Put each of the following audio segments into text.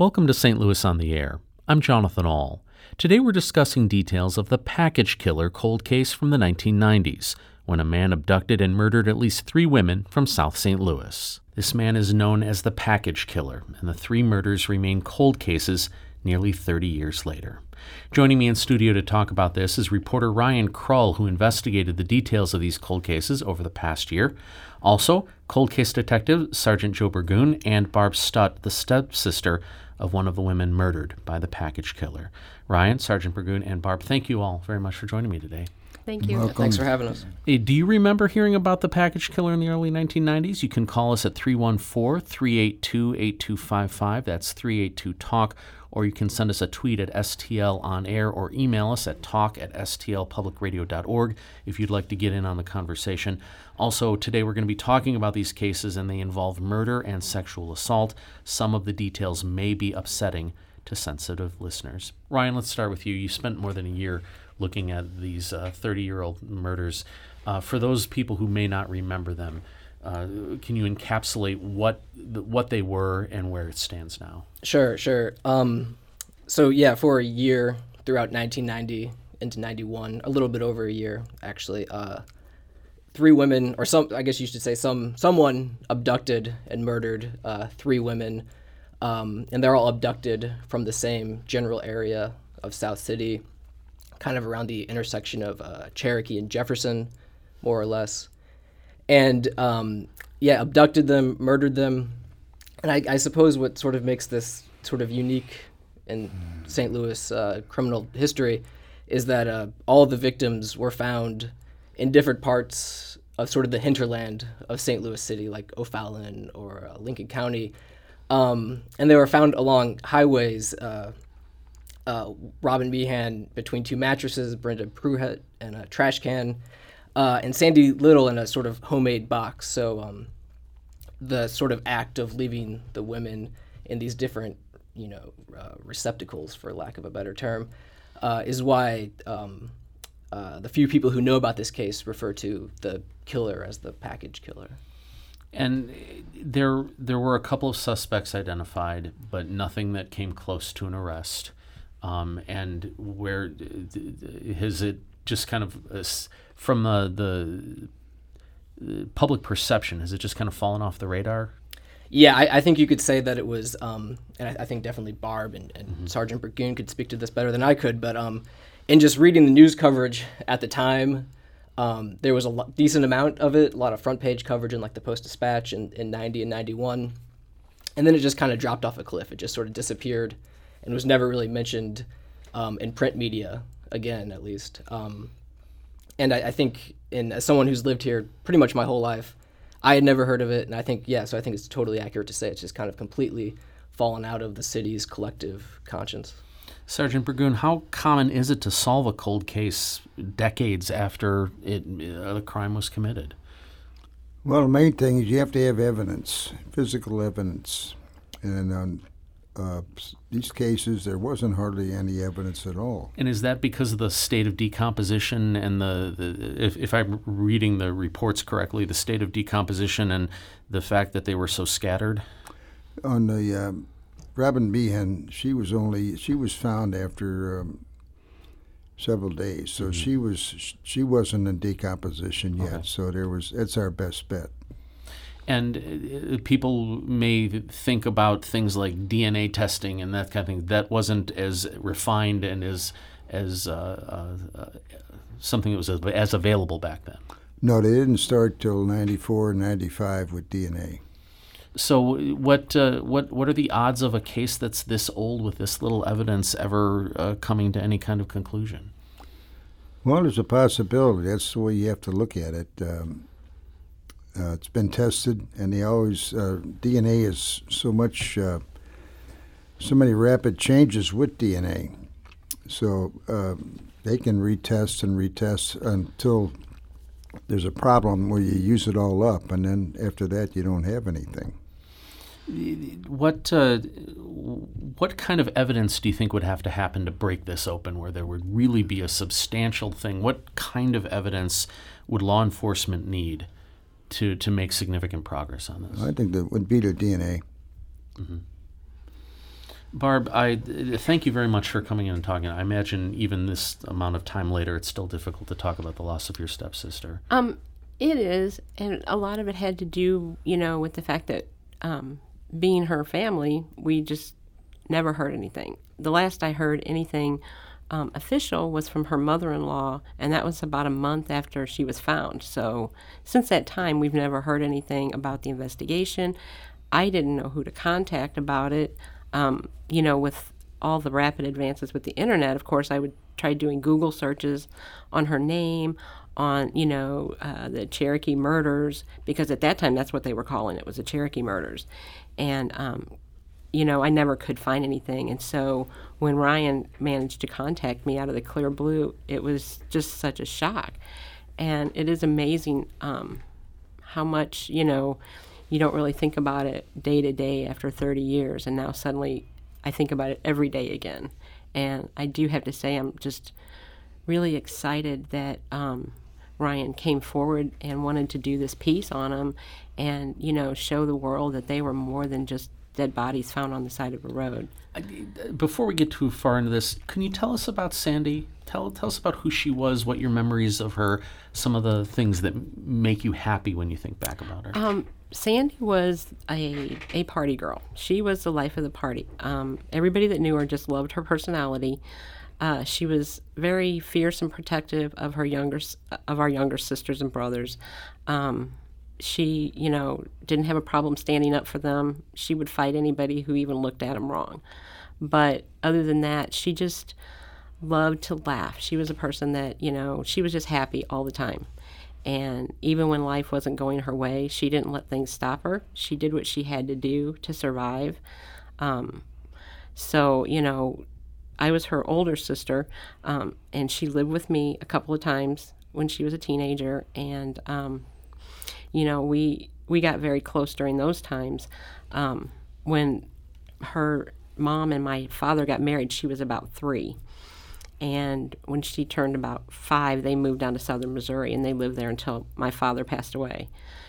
Welcome to St. Louis on the Air. I'm Jonathan Ahl. Today we're discussing details of the package killer cold case from the 1990s, when a man abducted and murdered at least three women from South St. Louis. This man is known as the package killer, and the three murders remain cold cases nearly 30 years later. Joining me in studio to talk about this is reporter Ryan Krull, who investigated the details of these cold cases over the past year. Also, cold case detective Sergeant Joe Burgoon and Barb Stutt, the stepsister of one of the women murdered by the package killer. Ryan, Sergeant Burgoon, and Barb, thank you all very much for joining me today. Thank you. Welcome. Thanks for having us. Uh, Do you remember hearing about the package killer in the early 1990s? You can call us at 314 382 8255. That's 382 TALK. Or you can send us a tweet at STL on air or email us at talk at stlpublicradio.org if you'd like to get in on the conversation. Also, today we're going to be talking about these cases and they involve murder and sexual assault. Some of the details may be upsetting to sensitive listeners. Ryan, let's start with you. You spent more than a year looking at these 30 year old murders. Uh, for those people who may not remember them, uh, can you encapsulate what what they were and where it stands now? Sure, sure. Um, so yeah, for a year throughout 1990 into 91, a little bit over a year actually, uh, three women, or some, I guess you should say some, someone abducted and murdered uh, three women, um, and they're all abducted from the same general area of South City, kind of around the intersection of uh, Cherokee and Jefferson, more or less, and um, yeah, abducted them, murdered them, and I, I suppose what sort of makes this sort of unique in St. Louis uh, criminal history is that uh, all the victims were found in different parts of sort of the hinterland of St. Louis City, like O'Fallon or uh, Lincoln County, um, and they were found along highways. Uh, uh, Robin Meehan between two mattresses, Brenda Pruitt and a trash can, uh, and Sandy Little in a sort of homemade box. So um, the sort of act of leaving the women in these different, you know, uh, receptacles, for lack of a better term, uh, is why um, uh, the few people who know about this case refer to the killer as the package killer. And there there were a couple of suspects identified, but nothing that came close to an arrest. Um, and where it just kind of uh, from the, the the public perception has it just kind of fallen off the radar? Yeah, I, I think you could say that it was, um, and I, I, think definitely Barb and, and Sergeant Burgoon could speak to this better than I could, but um, in just reading the news coverage at the time, um, there was a lo- decent amount of it, a lot of front page coverage in like the Post Dispatch in, in 90 and 91. And then it just kind of dropped off a cliff. It just sort of disappeared and was never really mentioned um, in print media again, at least. Um, and I, I, think, in as someone who's lived here pretty much my whole life, I had never heard of it, and I think yeah, so I think it's totally accurate to say it's just kind of completely fallen out of the city's collective conscience. Sergeant Burgoon, how common is it to solve a cold case decades after it uh, the crime was committed? Well, the main thing is you have to have evidence, physical evidence, and on uh, these cases, there wasn't hardly any evidence at all. And is that because of the state of decomposition and the, the if, if, I'm reading the reports correctly, the state of decomposition and the fact that they were so scattered? On the um, Robin Meehan, she was only she was found after um, several days, so mm-hmm. she was she wasn't in decomposition yet. Okay. So there was that's our best bet. And uh, people may think about things like DNA testing and that kind of thing. That wasn't as refined and as as uh, uh, something that was as available back then. No, they didn't start till 94, 95 with DNA. So, what uh, what what are the odds of a case that's this old with this little evidence ever uh, coming to any kind of conclusion? Well, there's a possibility. That's the way you have to look at it. Um, uh, it's been tested, and they always uh, DNA is so much, uh, so many rapid changes with DNA. So um, they can retest and retest until there's a problem where you use it all up, and then after that you don't have anything. What uh, what kind of evidence do you think would have to happen to break this open, where there would really be a substantial thing? What kind of evidence would law enforcement need to to make significant progress on this? I think that would be their DNA. Mm-hmm. Barb, I thank you very much for coming in and talking. I imagine even this amount of time later, it's still difficult to talk about the loss of your stepsister. Um, it is, and a lot of it had to do, you know, with the fact that um, being her family, we just never heard anything. The last I heard anything um, official was from her mother in law, and that was about a month after she was found. So, since that time, we've never heard anything about the investigation. I didn't know who to contact about it. Um, you know, with all the rapid advances with the internet, of course, I would try doing Google searches on her name, on you know uh, the Cherokee murders, because at that time that's what they were calling it was the Cherokee murders, and um, you know I never could find anything, and so when Ryan managed to contact me out of the clear blue, it was just such a shock, and it is amazing um, how much you know you don't really think about it day to day after 30 years, and now suddenly I think about it every day again. And I do have to say, I'm just really excited that um, Ryan came forward and wanted to do this piece on them and, you know, show the world that they were more than just dead bodies found on the side of a road. Before we get too far into this, can you tell us about Sandy? Tell, tell us about who she was, what your memories of her, some of the things that make you happy when you think back about her. Um, Sandy was a, a party girl. She was the life of the party. Um, everybody that knew her just loved her personality. Uh, she was very fierce and protective of her younger of our younger sisters and brothers. Um, she, you know, didn't have a problem standing up for them. She would fight anybody who even looked at them wrong. But other than that, she just loved to laugh. She was a person that, you know, she was just happy all the time. And even when life wasn't going her way, she didn't let things stop her. She did what she had to do to survive. Um, so, you know, I was her older sister, um, and she lived with me a couple of times when she was a teenager. And, um, you know, we, we got very close during those times. Um, when her mom and my father got married, she was about three. And when she turned about five, they moved down to southern Missouri and they lived there until my father passed away.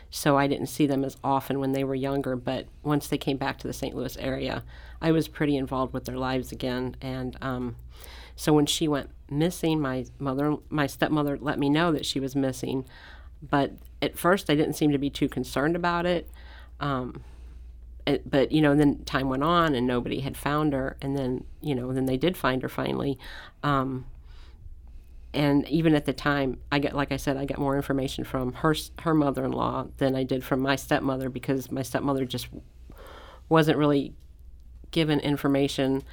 So I didn't see them as often when they were younger, but once they came back to the St. Louis area, I was pretty involved with their lives again. And um, so when she went missing, my mother, my stepmother, let me know that she was missing. But at first, I didn't seem to be too concerned about it. Um, it, but you know, then time went on and nobody had found her, and then you know, then they did find her finally. Um, and even at the time, I get like I said, I got more information from her her mother-in-law than I did from my stepmother because my stepmother just wasn't really given information.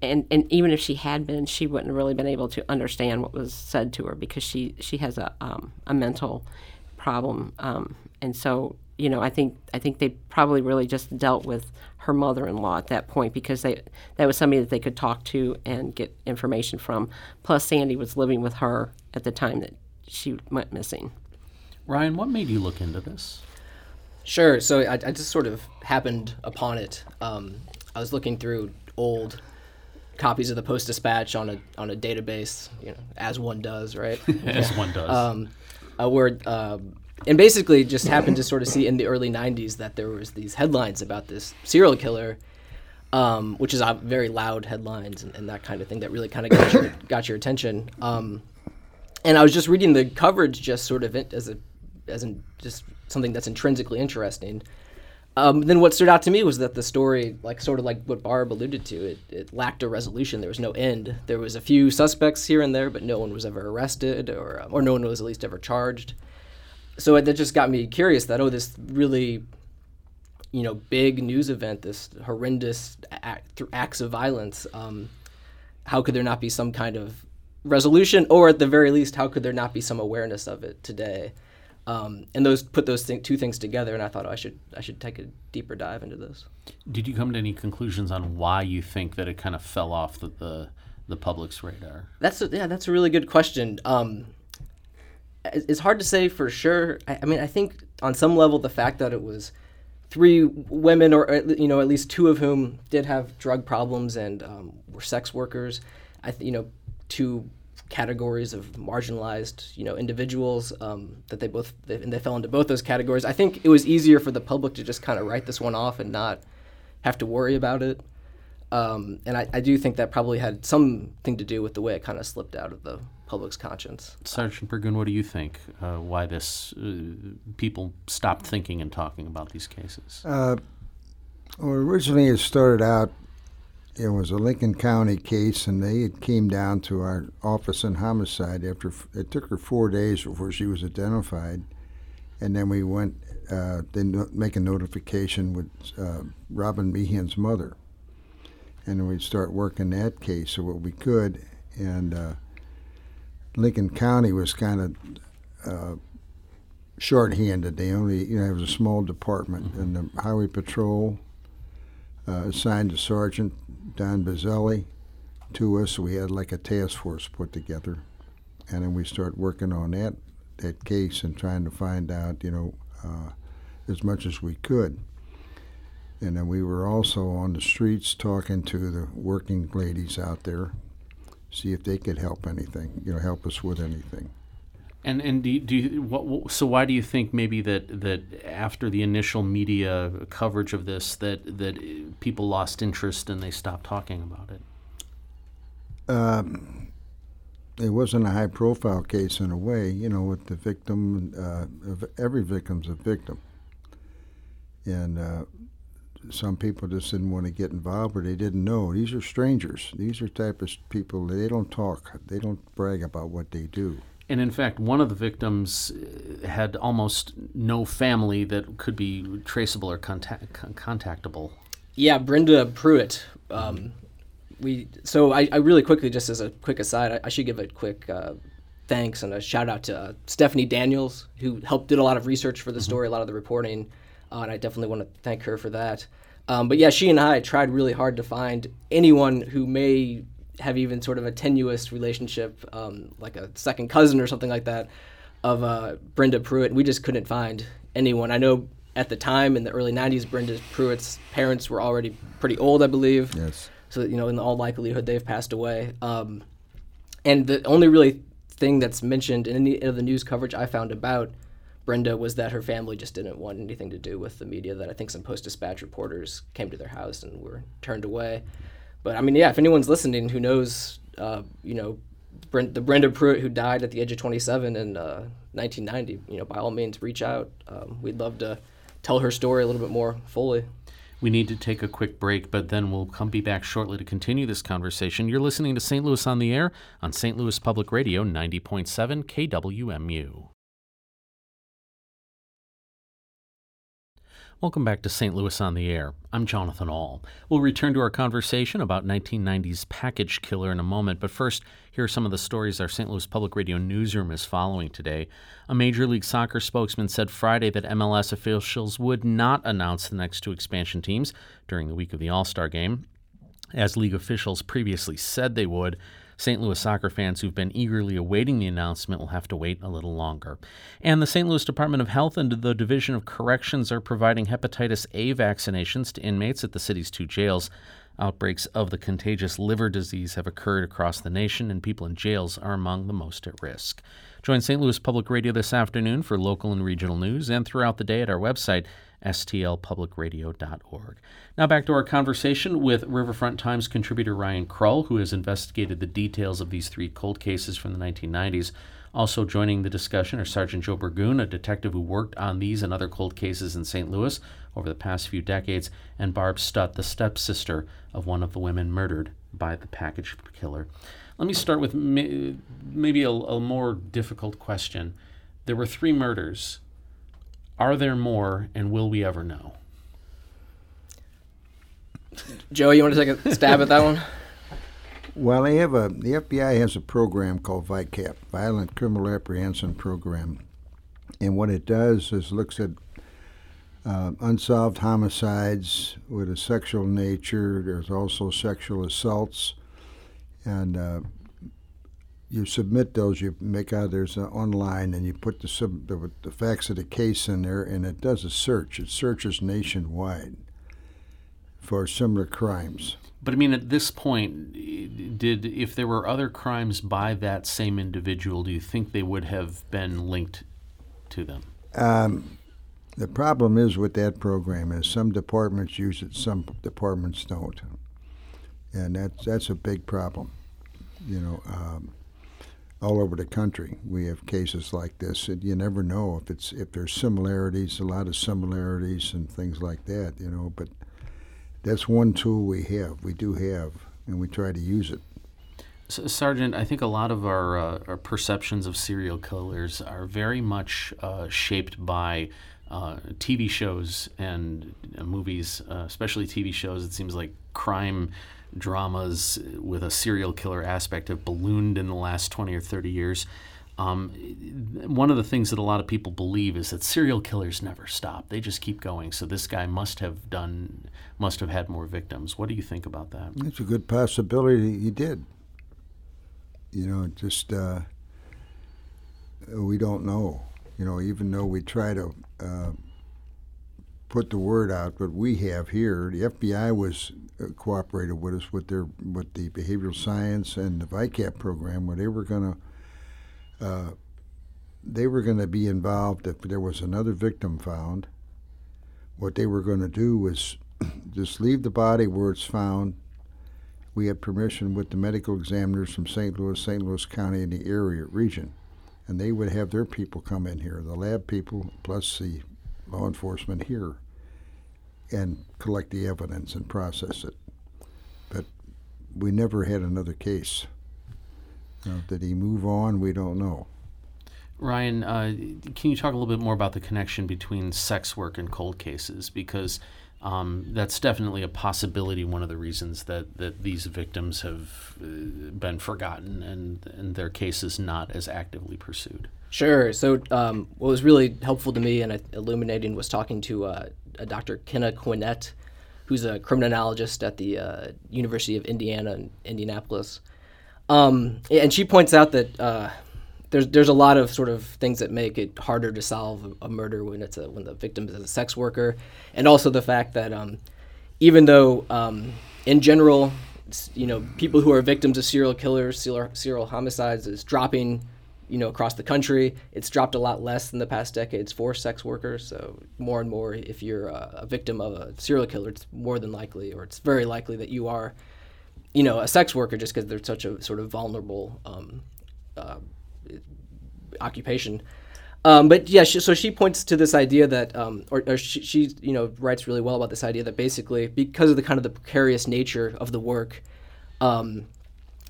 And, and even if she had been, she wouldn't have really been able to understand what was said to her because she, she has a, um, a mental problem. Um, and so you know, I think I think they probably really just dealt with her mother-in-law at that point because they that was somebody that they could talk to and get information from. Plus, Sandy was living with her at the time that she went missing. Ryan, what made you look into this? Sure. So I, I just sort of happened upon it. Um, I was looking through old copies of the Post Dispatch on a on a database, you know, as one does, right? as one does. Um, uh, where uh, and basically just happened to sort of see in the early 90s that there was these headlines about this serial killer um, which is uh, very loud headlines and, and, that kind of thing that really kind of got your, got your attention. Um, and i was just reading the coverage just sort of as a as in just something that's intrinsically interesting um, then what stood out to me was that the story like sort of like what barb alluded to it, it lacked a resolution. There was no end. There was a few suspects here and there but no one was ever arrested or, or no one was at least ever charged. So that just got me curious that oh this really you know big news event this horrendous act, acts of violence um, how could there not be some kind of resolution? Or at the very least how could there not be some awareness of it today um, and those put those th- two things together and i thought oh, i should i should take a deeper dive into this did you come to any conclusions on why you think that it kind of fell off the the, the public's radar that's a, yeah that's a really good question um, it's hard to say for sure. I, I, mean, I think on some level, the fact that it was three women, or you know, at least two of whom did have drug problems and um, were sex workers. I th- you know, two categories of marginalized, you know, individuals um, that they both they, and they fell into both those categories. I think it was easier for the public to just kind of write this one off and not have to worry about it. Um, and I, I do think that probably had something to do with the way it kind of slipped out of the public's conscience. Sergeant Burgoon, what do you think? Uh, why this uh, people stopped thinking and talking about these cases? Uh, well, originally it started out. It was a Lincoln County case, and they came down to our office in homicide. After it took her four days before she was identified, and then we went. Uh, they make a notification with uh, Robin Meehan's mother, and we'd start working that case so what we could. And uh, Lincoln County was kind of uh, shorthanded. They only, you know, it was a small department, and the Highway Patrol assigned a sergeant, Don Bazzelli, to us. We had like a task force put together, and then we start working on that that case and trying to find out, you know, uh, as much as we could. And then we were also on the streets talking to the working ladies out there, see if they could help anything, you know, help us with anything. And and do you, do you, what, what, so why do you think maybe that that after the initial media coverage of this that that people lost interest and they stopped talking about it? Um, it wasn't a high profile case in a way, you know, with the victim, uh, every victim's a victim. And uh, some people just didn't want to get involved or they didn't know. These are strangers. These are type of people, they don't talk, they don't brag about what they do. And in fact, one of the victims uh, had almost no family that could be traceable or contact, contactable. Yeah, Brenda Pruitt. Um, we so I, I really quickly just as a quick aside, I, I should give a quick uh, thanks and a shout out to uh, Stephanie Daniels who helped did a lot of research for the story, a lot of the reporting, uh, and I definitely want to thank her for that. Um, but yeah, she and I tried really hard to find anyone who may have even sort of a tenuous relationship, um, like a second cousin or something like that, of uh, Brenda Pruitt. We just couldn't find anyone. I know at the time in the early 90s, Brenda Pruitt's parents were already pretty old, I believe. Yes. So, you know, in all likelihood, they've passed away. Um, and the only really thing that's mentioned in any of the news coverage I found about Brenda was that her family just didn't want anything to do with the media. That I think some Post Dispatch reporters came to their house and were turned away. But I mean, yeah, if anyone's listening who knows, uh, you know, Brent, the Brenda Pruitt who died at the age of 27 in uh, 1990, you know, by all means, reach out. Um, we'd love to tell her story a little bit more fully. We need to take a quick break, but then we'll come be back shortly to continue this conversation. You're listening to St. Louis on the Air on St. Louis Public Radio 90.7 KWMU. Welcome back to St. Louis on the Air. I'm Jonathan Ahl. We'll return to our conversation about 1990's package killer in a moment, but first, here are some of the stories our St. Louis Public Radio newsroom is following today. A Major League Soccer spokesman said Friday that MLS officials would not announce the next two expansion teams during the week of the All Star game. As league officials previously said they would, St. Louis soccer fans who've been eagerly awaiting the announcement will have to wait a little longer. And the St. Louis Department of Health and the Division of Corrections are providing hepatitis A vaccinations to inmates at the city's two jails. Outbreaks of the contagious liver disease have occurred across the nation, and people in jails are among the most at risk. Join St. Louis Public Radio this afternoon for local and regional news and throughout the day at our website, stlpublicradio.org. Now back to our conversation with Riverfront Times contributor Ryan Krull, who has investigated the details of these three cold cases from the 1990s. Also joining the discussion are Sergeant Joe Burgoon, a detective who worked on these and other cold cases in St. Louis over the past few decades, and Barb Stutt, the stepsister of one of the women murdered by the package killer. Let me start with may, maybe a, a more difficult question. There were three murders. Are there more, and will we ever know? Joe, you want to take a stab at that one? Well, they have a the FBI has a program called VICAP, Violent Criminal Apprehension Program, and what it does is looks at uh, unsolved homicides with a sexual nature. There's also sexual assaults, and uh, you submit those. You make out there's a, online, and you put the, sub, the the facts of the case in there, and it does a search. It searches nationwide for similar crimes. But I mean, at this point, did if there were other crimes by that same individual, do you think they would have been linked to them? Um, the problem is with that program is some departments use it, some departments don't. and that's that's a big problem. You know, um, all over the country we have cases like this, and you never know if it's if there's similarities, a lot of similarities and things like that. You know, but that's one tool we have. We do have, and we try to use it. Sergeant, I think a lot of our, uh, our perceptions of serial killers are very much uh, shaped by uh, TV shows and uh, movies, uh, especially TV shows. It seems like crime dramas with a serial killer aspect have ballooned in the last 20 or 30 years. Um, one of the things that a lot of people believe is that serial killers never stop; they just keep going. So this guy must have done, must have had more victims. What do you think about that? It's a good possibility he did. You know, just uh, we don't know. You know, even though we try to uh, put the word out, but we have here, the FBI was uh, cooperated with us with their with the behavioral science and the VICAP program, where they were going to uh, they were going to be involved if there was another victim found. What they were going to do was just leave the body where it's found. We had permission with the medical examiners from St. Louis, St. Louis County, and the area region, and they would have their people come in here, the lab people plus the law enforcement here, and collect the evidence and process it. But we never had another case. Now, did he move on? We don't know. Ryan, uh, can you talk a little bit more about the connection between sex work and cold cases? Because um, that's definitely a possibility. One of the reasons that, that these victims have uh, been forgotten and, and their cases not as actively pursued. Sure. So, um, what was really helpful to me and illuminating was talking to uh, Dr. Kenna Quinet, who's a criminologist at the uh, University of Indiana in Indianapolis. Um, and she points out that uh, there's there's a lot of sort of things that make it harder to solve a, a murder when it's a when the victim is a sex worker, and also the fact that um, even though um, in general, you know, people who are victims of serial killers, serial, serial homicides is dropping, you know, across the country. It's dropped a lot less in the past decades for sex workers. So more and more, if you're a, victim of a serial killer, it's more than likely, or it's very likely that you are you know, a sex worker just because they're such a sort of vulnerable um, uh, occupation. Um, but yeah, she, so she points to this idea that, um, or, or she, she, you know, writes really well about this idea that basically because of the kind of the precarious nature of the work, um,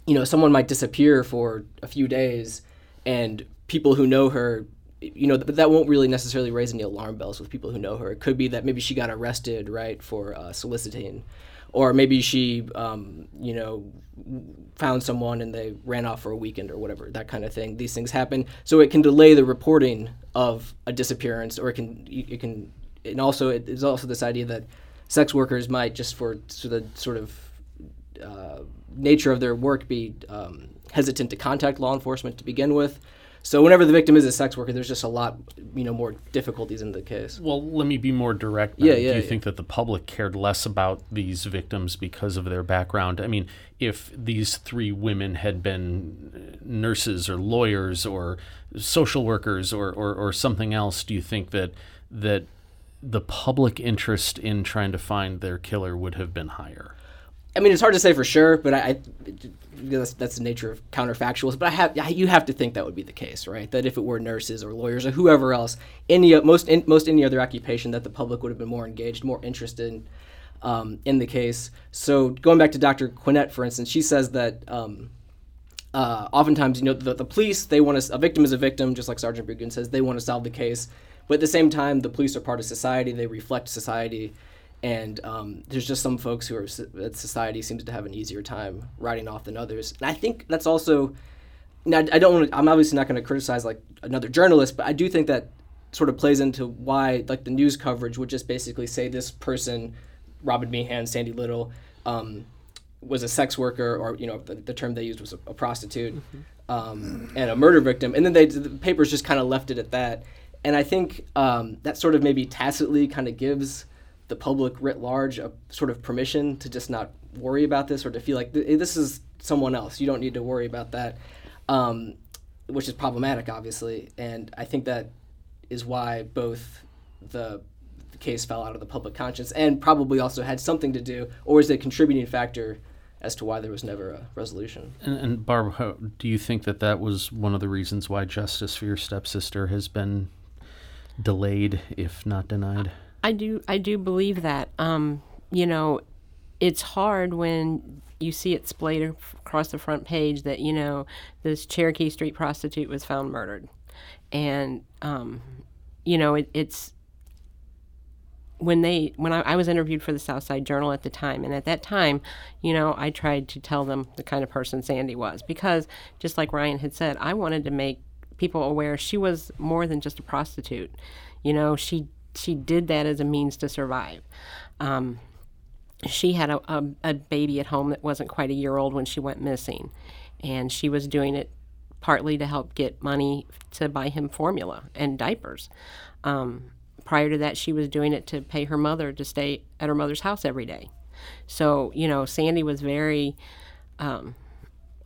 you know, someone might disappear for a few days, and people who know her, you know, but that won't really necessarily raise any alarm bells with people who know her. It could be that maybe she got arrested, right, for uh, soliciting or maybe she, um, you know, found someone and they ran off for a weekend or whatever, that kind of thing. These things happen, so it can delay the reporting of a disappearance, or it can, it can, and also it is also this idea that sex workers might just for the sort of uh, nature of their work be um, hesitant to contact law enforcement to begin with. So whenever the victim is a sex worker, there's just a lot, you know, more difficulties in the case. Well, let me be more direct. Yeah, yeah. Do you yeah. think that the public cared less about these victims because of their background? I mean, if these three women had been uh, nurses or lawyers or social workers or, or, or something else, do you think that that the public interest in trying to find their killer would have been higher? I mean, it's hard to say for sure, but I, I that's, that's the nature of counterfactuals. But I have you have to think that would be the case, right? That if it were nurses or lawyers or whoever else, any most in, most any other occupation, that the public would have been more engaged, more interested um, in the case. So going back to Dr. Quinet, for instance, she says that. Um, uh, oftentimes, you know, the, the police, they want to, a victim is a victim, just like Sergeant Burgoon says, they want to solve the case. But at the same time, the police are part of society, they reflect society and um, there's just some folks who are that society seems to have an easier time writing off than others. And I think that's also. Now, I don't want. I'm obviously not going to criticize like another journalist, but I do think that sort of plays into why like the news coverage would just basically say this person, Robin Meehan, Sandy Little, um, was a sex worker, or you know the, the term they used was a, a prostitute, mm-hmm. um, and a murder victim, and then they the papers just kind of left it at that. And I think um, that sort of maybe tacitly kind of gives the public writ large a sort of permission to just not worry about this or to feel like this is someone else. You don't need to worry about that, um, which is problematic, obviously. And I think that is why both the, the, case fell out of the public conscience and probably also had something to do, or is a contributing factor as to why there was never a resolution. And, and Barb, how, do you think that that was one of the reasons why justice for your stepsister has been delayed, if not denied? I do. I do believe that. Um, you know, it's hard when you see it splayed across the front page that you know this Cherokee Street prostitute was found murdered, and um, you know it, it's when they when I, I, was interviewed for the Southside Journal at the time, and at that time, you know, I tried to tell them the kind of person Sandy was because just like Ryan had said, I wanted to make people aware she was more than just a prostitute. You know, she she did that as a means to survive. Um, she had a, a, a baby at home that wasn't quite a year old when she went missing, and she was doing it partly to help get money to buy him formula and diapers. Um, prior to that, she was doing it to pay her mother to stay at her mother's house every day. So, you know, Sandy was very um,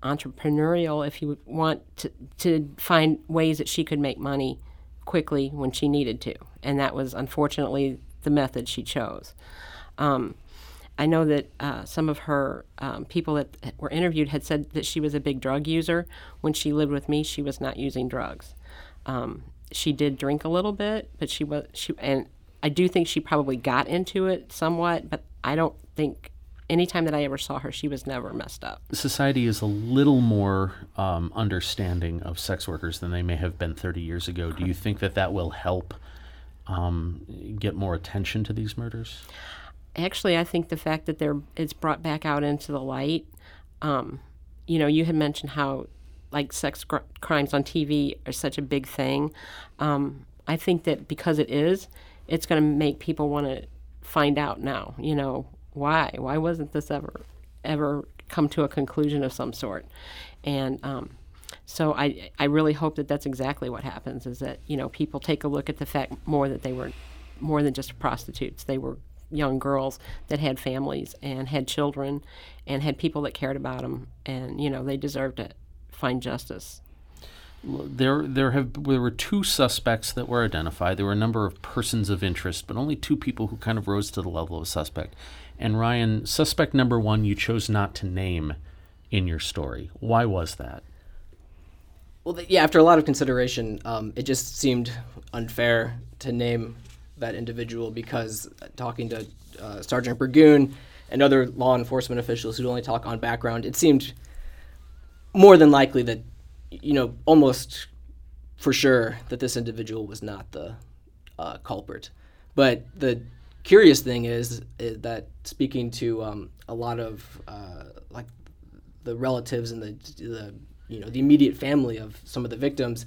entrepreneurial, if you want to, to find ways that she could make money quickly when she needed to. And that was unfortunately the method she chose. Um, I know that uh, some of her um, people that were interviewed had said that she was a big drug user. When she lived with me, she was not using drugs. Um, she did drink a little bit, but she was she and I do think she probably got into it somewhat, but I don't think anytime that I ever saw her, she was never messed up. Society is a little more um, understanding of sex workers than they may have been 30 years ago. Do you think that that will help um, get more attention to these murders? Actually, I think the fact that they're it's brought back out into the light. Um, you know, you had mentioned how like sex gr- crimes on TV are such a big thing. Um, I think that because it is, it's going to make people want to find out now. You know why? Why wasn't this ever ever come to a conclusion of some sort? And um, so I I really hope that that's exactly what happens. Is that you know people take a look at the fact more that they were more than just prostitutes. They were young girls that had families and had children and had people that cared about them and you know they deserved it find justice? There, there have there were two suspects that were identified. There were a number of persons of interest, but only two people who kind of rose to the level of a suspect. And Ryan, suspect number one, you chose not to name in your story. Why was that? Well, yeah, after a lot of consideration, um, it just seemed unfair to name that individual because talking to uh, Sergeant Burgoon and other law enforcement officials who only talk on background, it seemed more than likely that you know almost for sure that this individual was not the uh, culprit. But the curious thing is, is that speaking to um, a lot of uh, like the relatives and the, the you know the immediate family of some of the victims,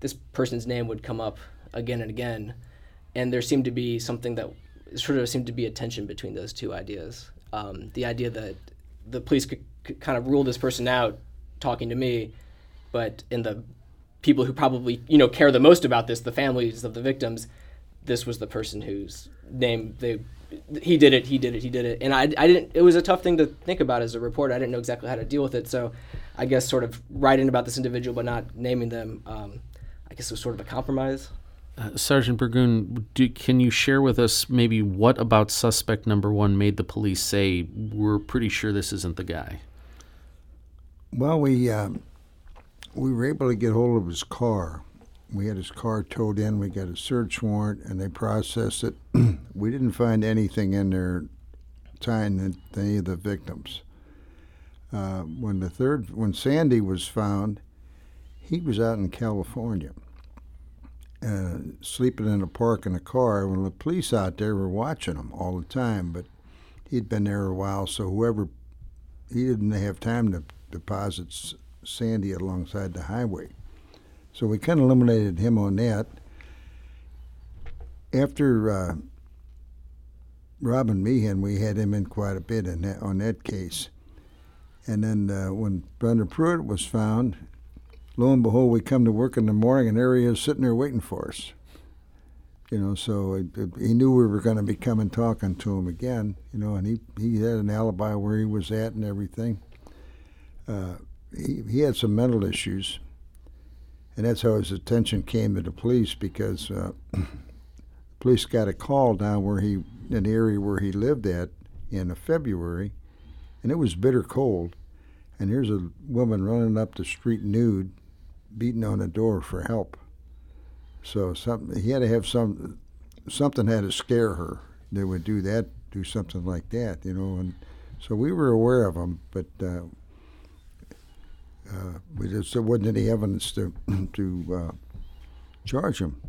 this person's name would come up again and again, and there seemed to be something that sort of seemed to be a tension between those two ideas. Um, the idea that the police could, could kind of rule this person out talking to me, but in the people who probably you know care the most about this, the families of the victims, this was the person whose name they he did it, he did it, he did it, and I, I didn't. It was a tough thing to think about as a reporter. I didn't know exactly how to deal with it, so I guess sort of writing about this individual but not naming them, um, I guess it was sort of a compromise. Uh, Sergeant Burgoon, do, can you share with us maybe what about suspect number one made the police say we're pretty sure this isn't the guy? Well, we um, we were able to get hold of his car. We had his car towed in. We got a search warrant, and they processed it. we didn't find anything in there tying to any of the victims. Uh, when the third, when Sandy was found, he was out in California, uh, sleeping in a park in a car. When the police out there were watching him all the time, but he'd been there a while, so whoever he didn't have time to deposit Sandy alongside the highway. So we kind of eliminated him on that. After uh, Robin Meehan, we had him in quite a bit in that, on that case. And then uh, when Brenda Pruitt was found, lo and behold, we come to work in the morning, and there he is sitting there waiting for us. You know, so it, it, he knew we were going to be coming talking to him again. You know, and he he had an alibi where he was at and everything uh, he, he had some mental issues, and that's how his attention came to the police because uh, police got a call down where he in the area where he lived at in February, and it was bitter cold. And here's a woman running up the street nude, beating on the door for help. So something he had to have some something had to scare her that would do that, do something like that, you know. And so we were aware of him, but uh, uh, we just there wasn't any evidence to to uh, charge him.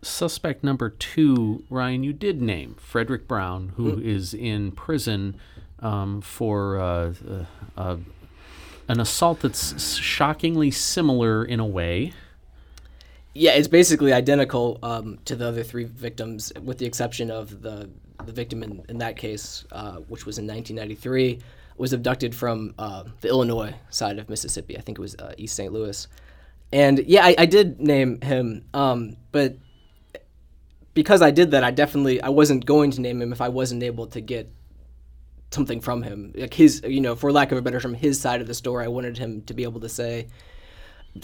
Suspect number two, Ryan, you did name Frederick Brown, who is in prison um, for uh, uh, uh, an assault that's shockingly similar in a way. Yeah, it's basically identical um, to the other three victims, with the exception of the the victim in, in that case, uh, which was in 1993, was abducted from uh, the Illinois side of Mississippi. I think it was uh, East St. Louis. And yeah, I, I did name him, um, but because I did that, I definitely I wasn't going to name him if I wasn't able to get something from him, like his, you know, for lack of a better term, his side of the story. I wanted him to be able to say.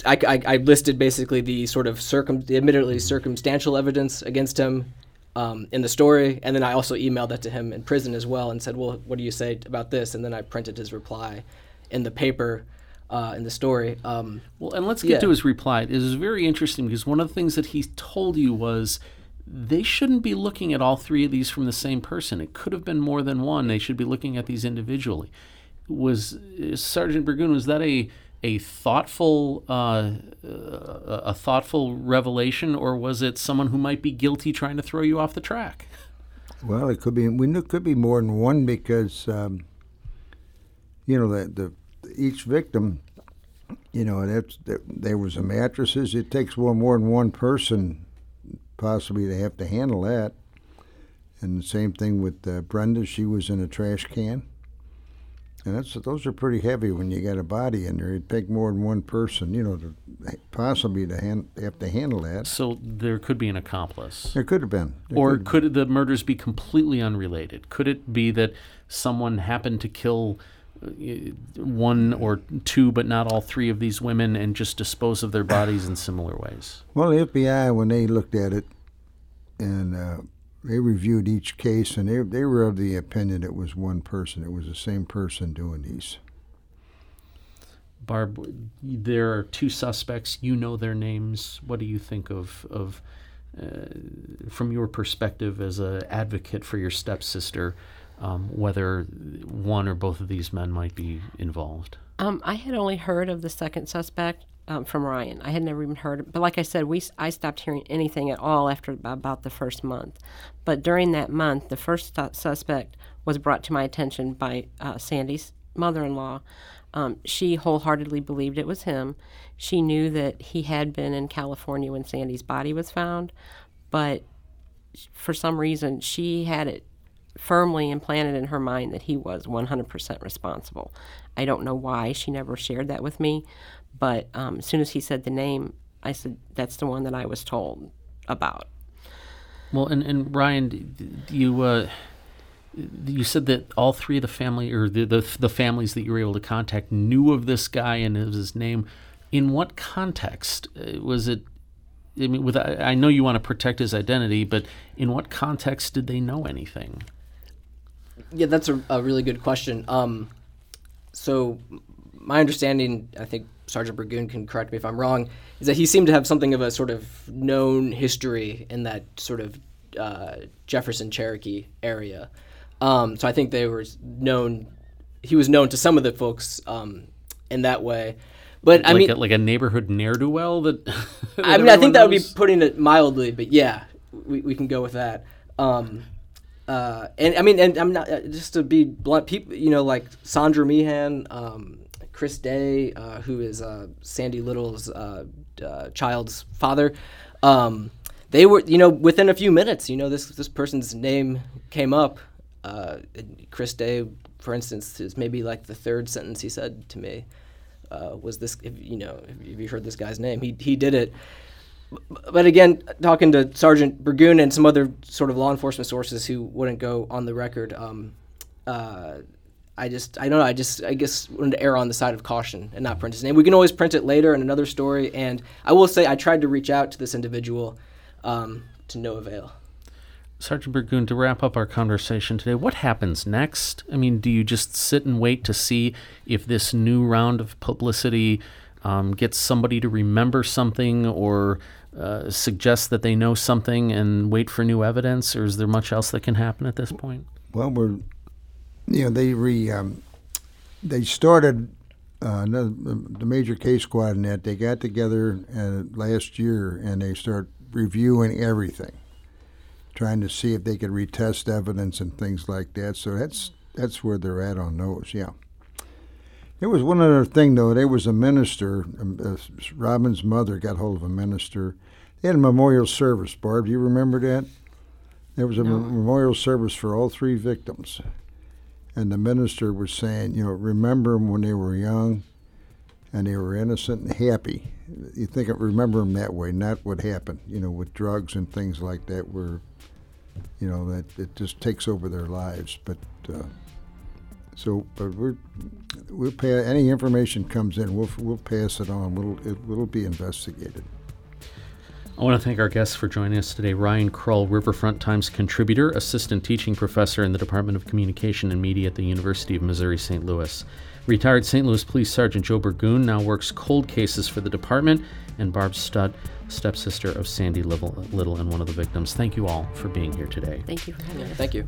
I, I, I listed basically the sort of circum, admittedly circumstantial evidence against him um, in the story, and then I also emailed that to him in prison as well, and said, "Well, what do you say about this?" And then I printed his reply in the paper, uh, in the story. Um, Well, and let's get Yeah. to his reply. It is very interesting because one of the things that he told you was they shouldn't be looking at all three of these from the same person. It could have been more than one. They should be looking at these individually. Was uh, Sergeant Burgoon? Was that a a thoughtful uh, uh, a thoughtful revelation, or was it someone who might be guilty trying to throw you off the track? Well, it could be. We knew it could be more than one because, um, you know, the, the each victim, you know, that's that, there was a mattresses. It takes more than one person, possibly, to have to handle that. And the same thing with uh, Brenda. She was in a trash can. And that's those are pretty heavy when you got a body in there. It'd take more than one person, you know, to possibly to hand, have to handle that. So there could be an accomplice. There could have been. There Or could- could the murders be completely unrelated? Could it be that someone happened to kill uh, one or two, but not all three of these women, and just dispose of their bodies in similar ways? Well, the FBI, when they looked at it, and uh, they reviewed each case, and they they were of the opinion it was one person. It was the same person doing these. Barb, there are two suspects. You know their names. What do you think of of uh, from your perspective as an advocate for your stepsister, um, whether one or both of these men might be involved? Um, I had only heard of the second suspect um, from Ryan. I had never even heard. But like I said, we I stopped hearing anything at all after about the first month. But during that month, the first suspect was brought to my attention by uh, Sandy's mother-in-law. Um, she wholeheartedly believed it was him. She knew that he had been in California when Sandy's body was found, but for some reason she had it firmly implanted in her mind that he was 100% responsible. I don't know why she never shared that with me, but um, as soon as he said the name, I said, that's the one that I was told about. Well, and, and Ryan, you uh, you said that all three of the family or the, the the families that you were able to contact knew of this guy and of his name. In what context Uh, was it? I mean, with I know you want to protect his identity, but in what context did they know anything? Yeah, that's a, a really good question. Um, so, my understanding, I think Sergeant Burgoon can correct me if I'm wrong, is that he seemed to have something of a sort of known history in that sort of uh, Jefferson Cherokee area. Um, so I think they were known. He was known to some of the folks um, in that way. But Like I mean, a, like a neighborhood ne'er do well that. that I mean, I think that would be putting it mildly, but yeah, we, we can go with that. Um, uh, and I mean, and I'm not uh, just to be blunt. People, you know, like Sandra Meehan, um, Chris Day, uh, who is uh, Sandy Little's uh, uh, child's father. Um, they were, you know, within a few minutes, you know, this this person's name came up. Chris Day, for instance, is maybe like the third sentence he said to me was this. You know, if you heard this guy's name, he he did it but again, talking to Sergeant Burgoon and some other sort of law enforcement sources who wouldn't go on the record, um, uh, I just, I don't know, I just, I guess, wanted to err on the side of caution and not print his name. We can always print it later in another story, and I will say I tried to reach out to this individual um, to no avail. Sergeant Burgoon, to wrap up our conversation today, what happens next? I mean, do you just sit and wait to see if this new round of publicity um, gets somebody to remember something or uh, suggest that they know something and wait for new evidence, or is there much else that can happen at this point? Well, we're, you know, they re, um, they started uh, the major case squad and that they got together uh, last year and they start reviewing everything, trying to see if they could retest evidence and things like that. So that's that's where they're at on those. Yeah. There was one other thing though. There was a minister. Um, uh, Robin's mother got hold of a minister. They had a memorial service. Barb, do you remember that? There was a No. memorial service for all three victims, and the minister was saying, you know, remember them when they were young, and they were innocent and happy. You think of remember them that way, not what happened, you know, with drugs and things like that, where, you know, that it just takes over their lives. But uh, so, but we're we'll pay any information comes in, we'll we'll pass it on. We'll it will be investigated. I want to thank our guests for joining us today. Ryan Krull, Riverfront Times contributor, assistant teaching professor in the Department of Communication and Media at the University of Missouri St. Louis. Retired St. Louis Police Sergeant Joe Burgoon now works cold cases for the department, and Barb Studd, stepsister of Sandy Little, Little and one of the victims. Thank you all for being here today. Thank you for having us. Thank you.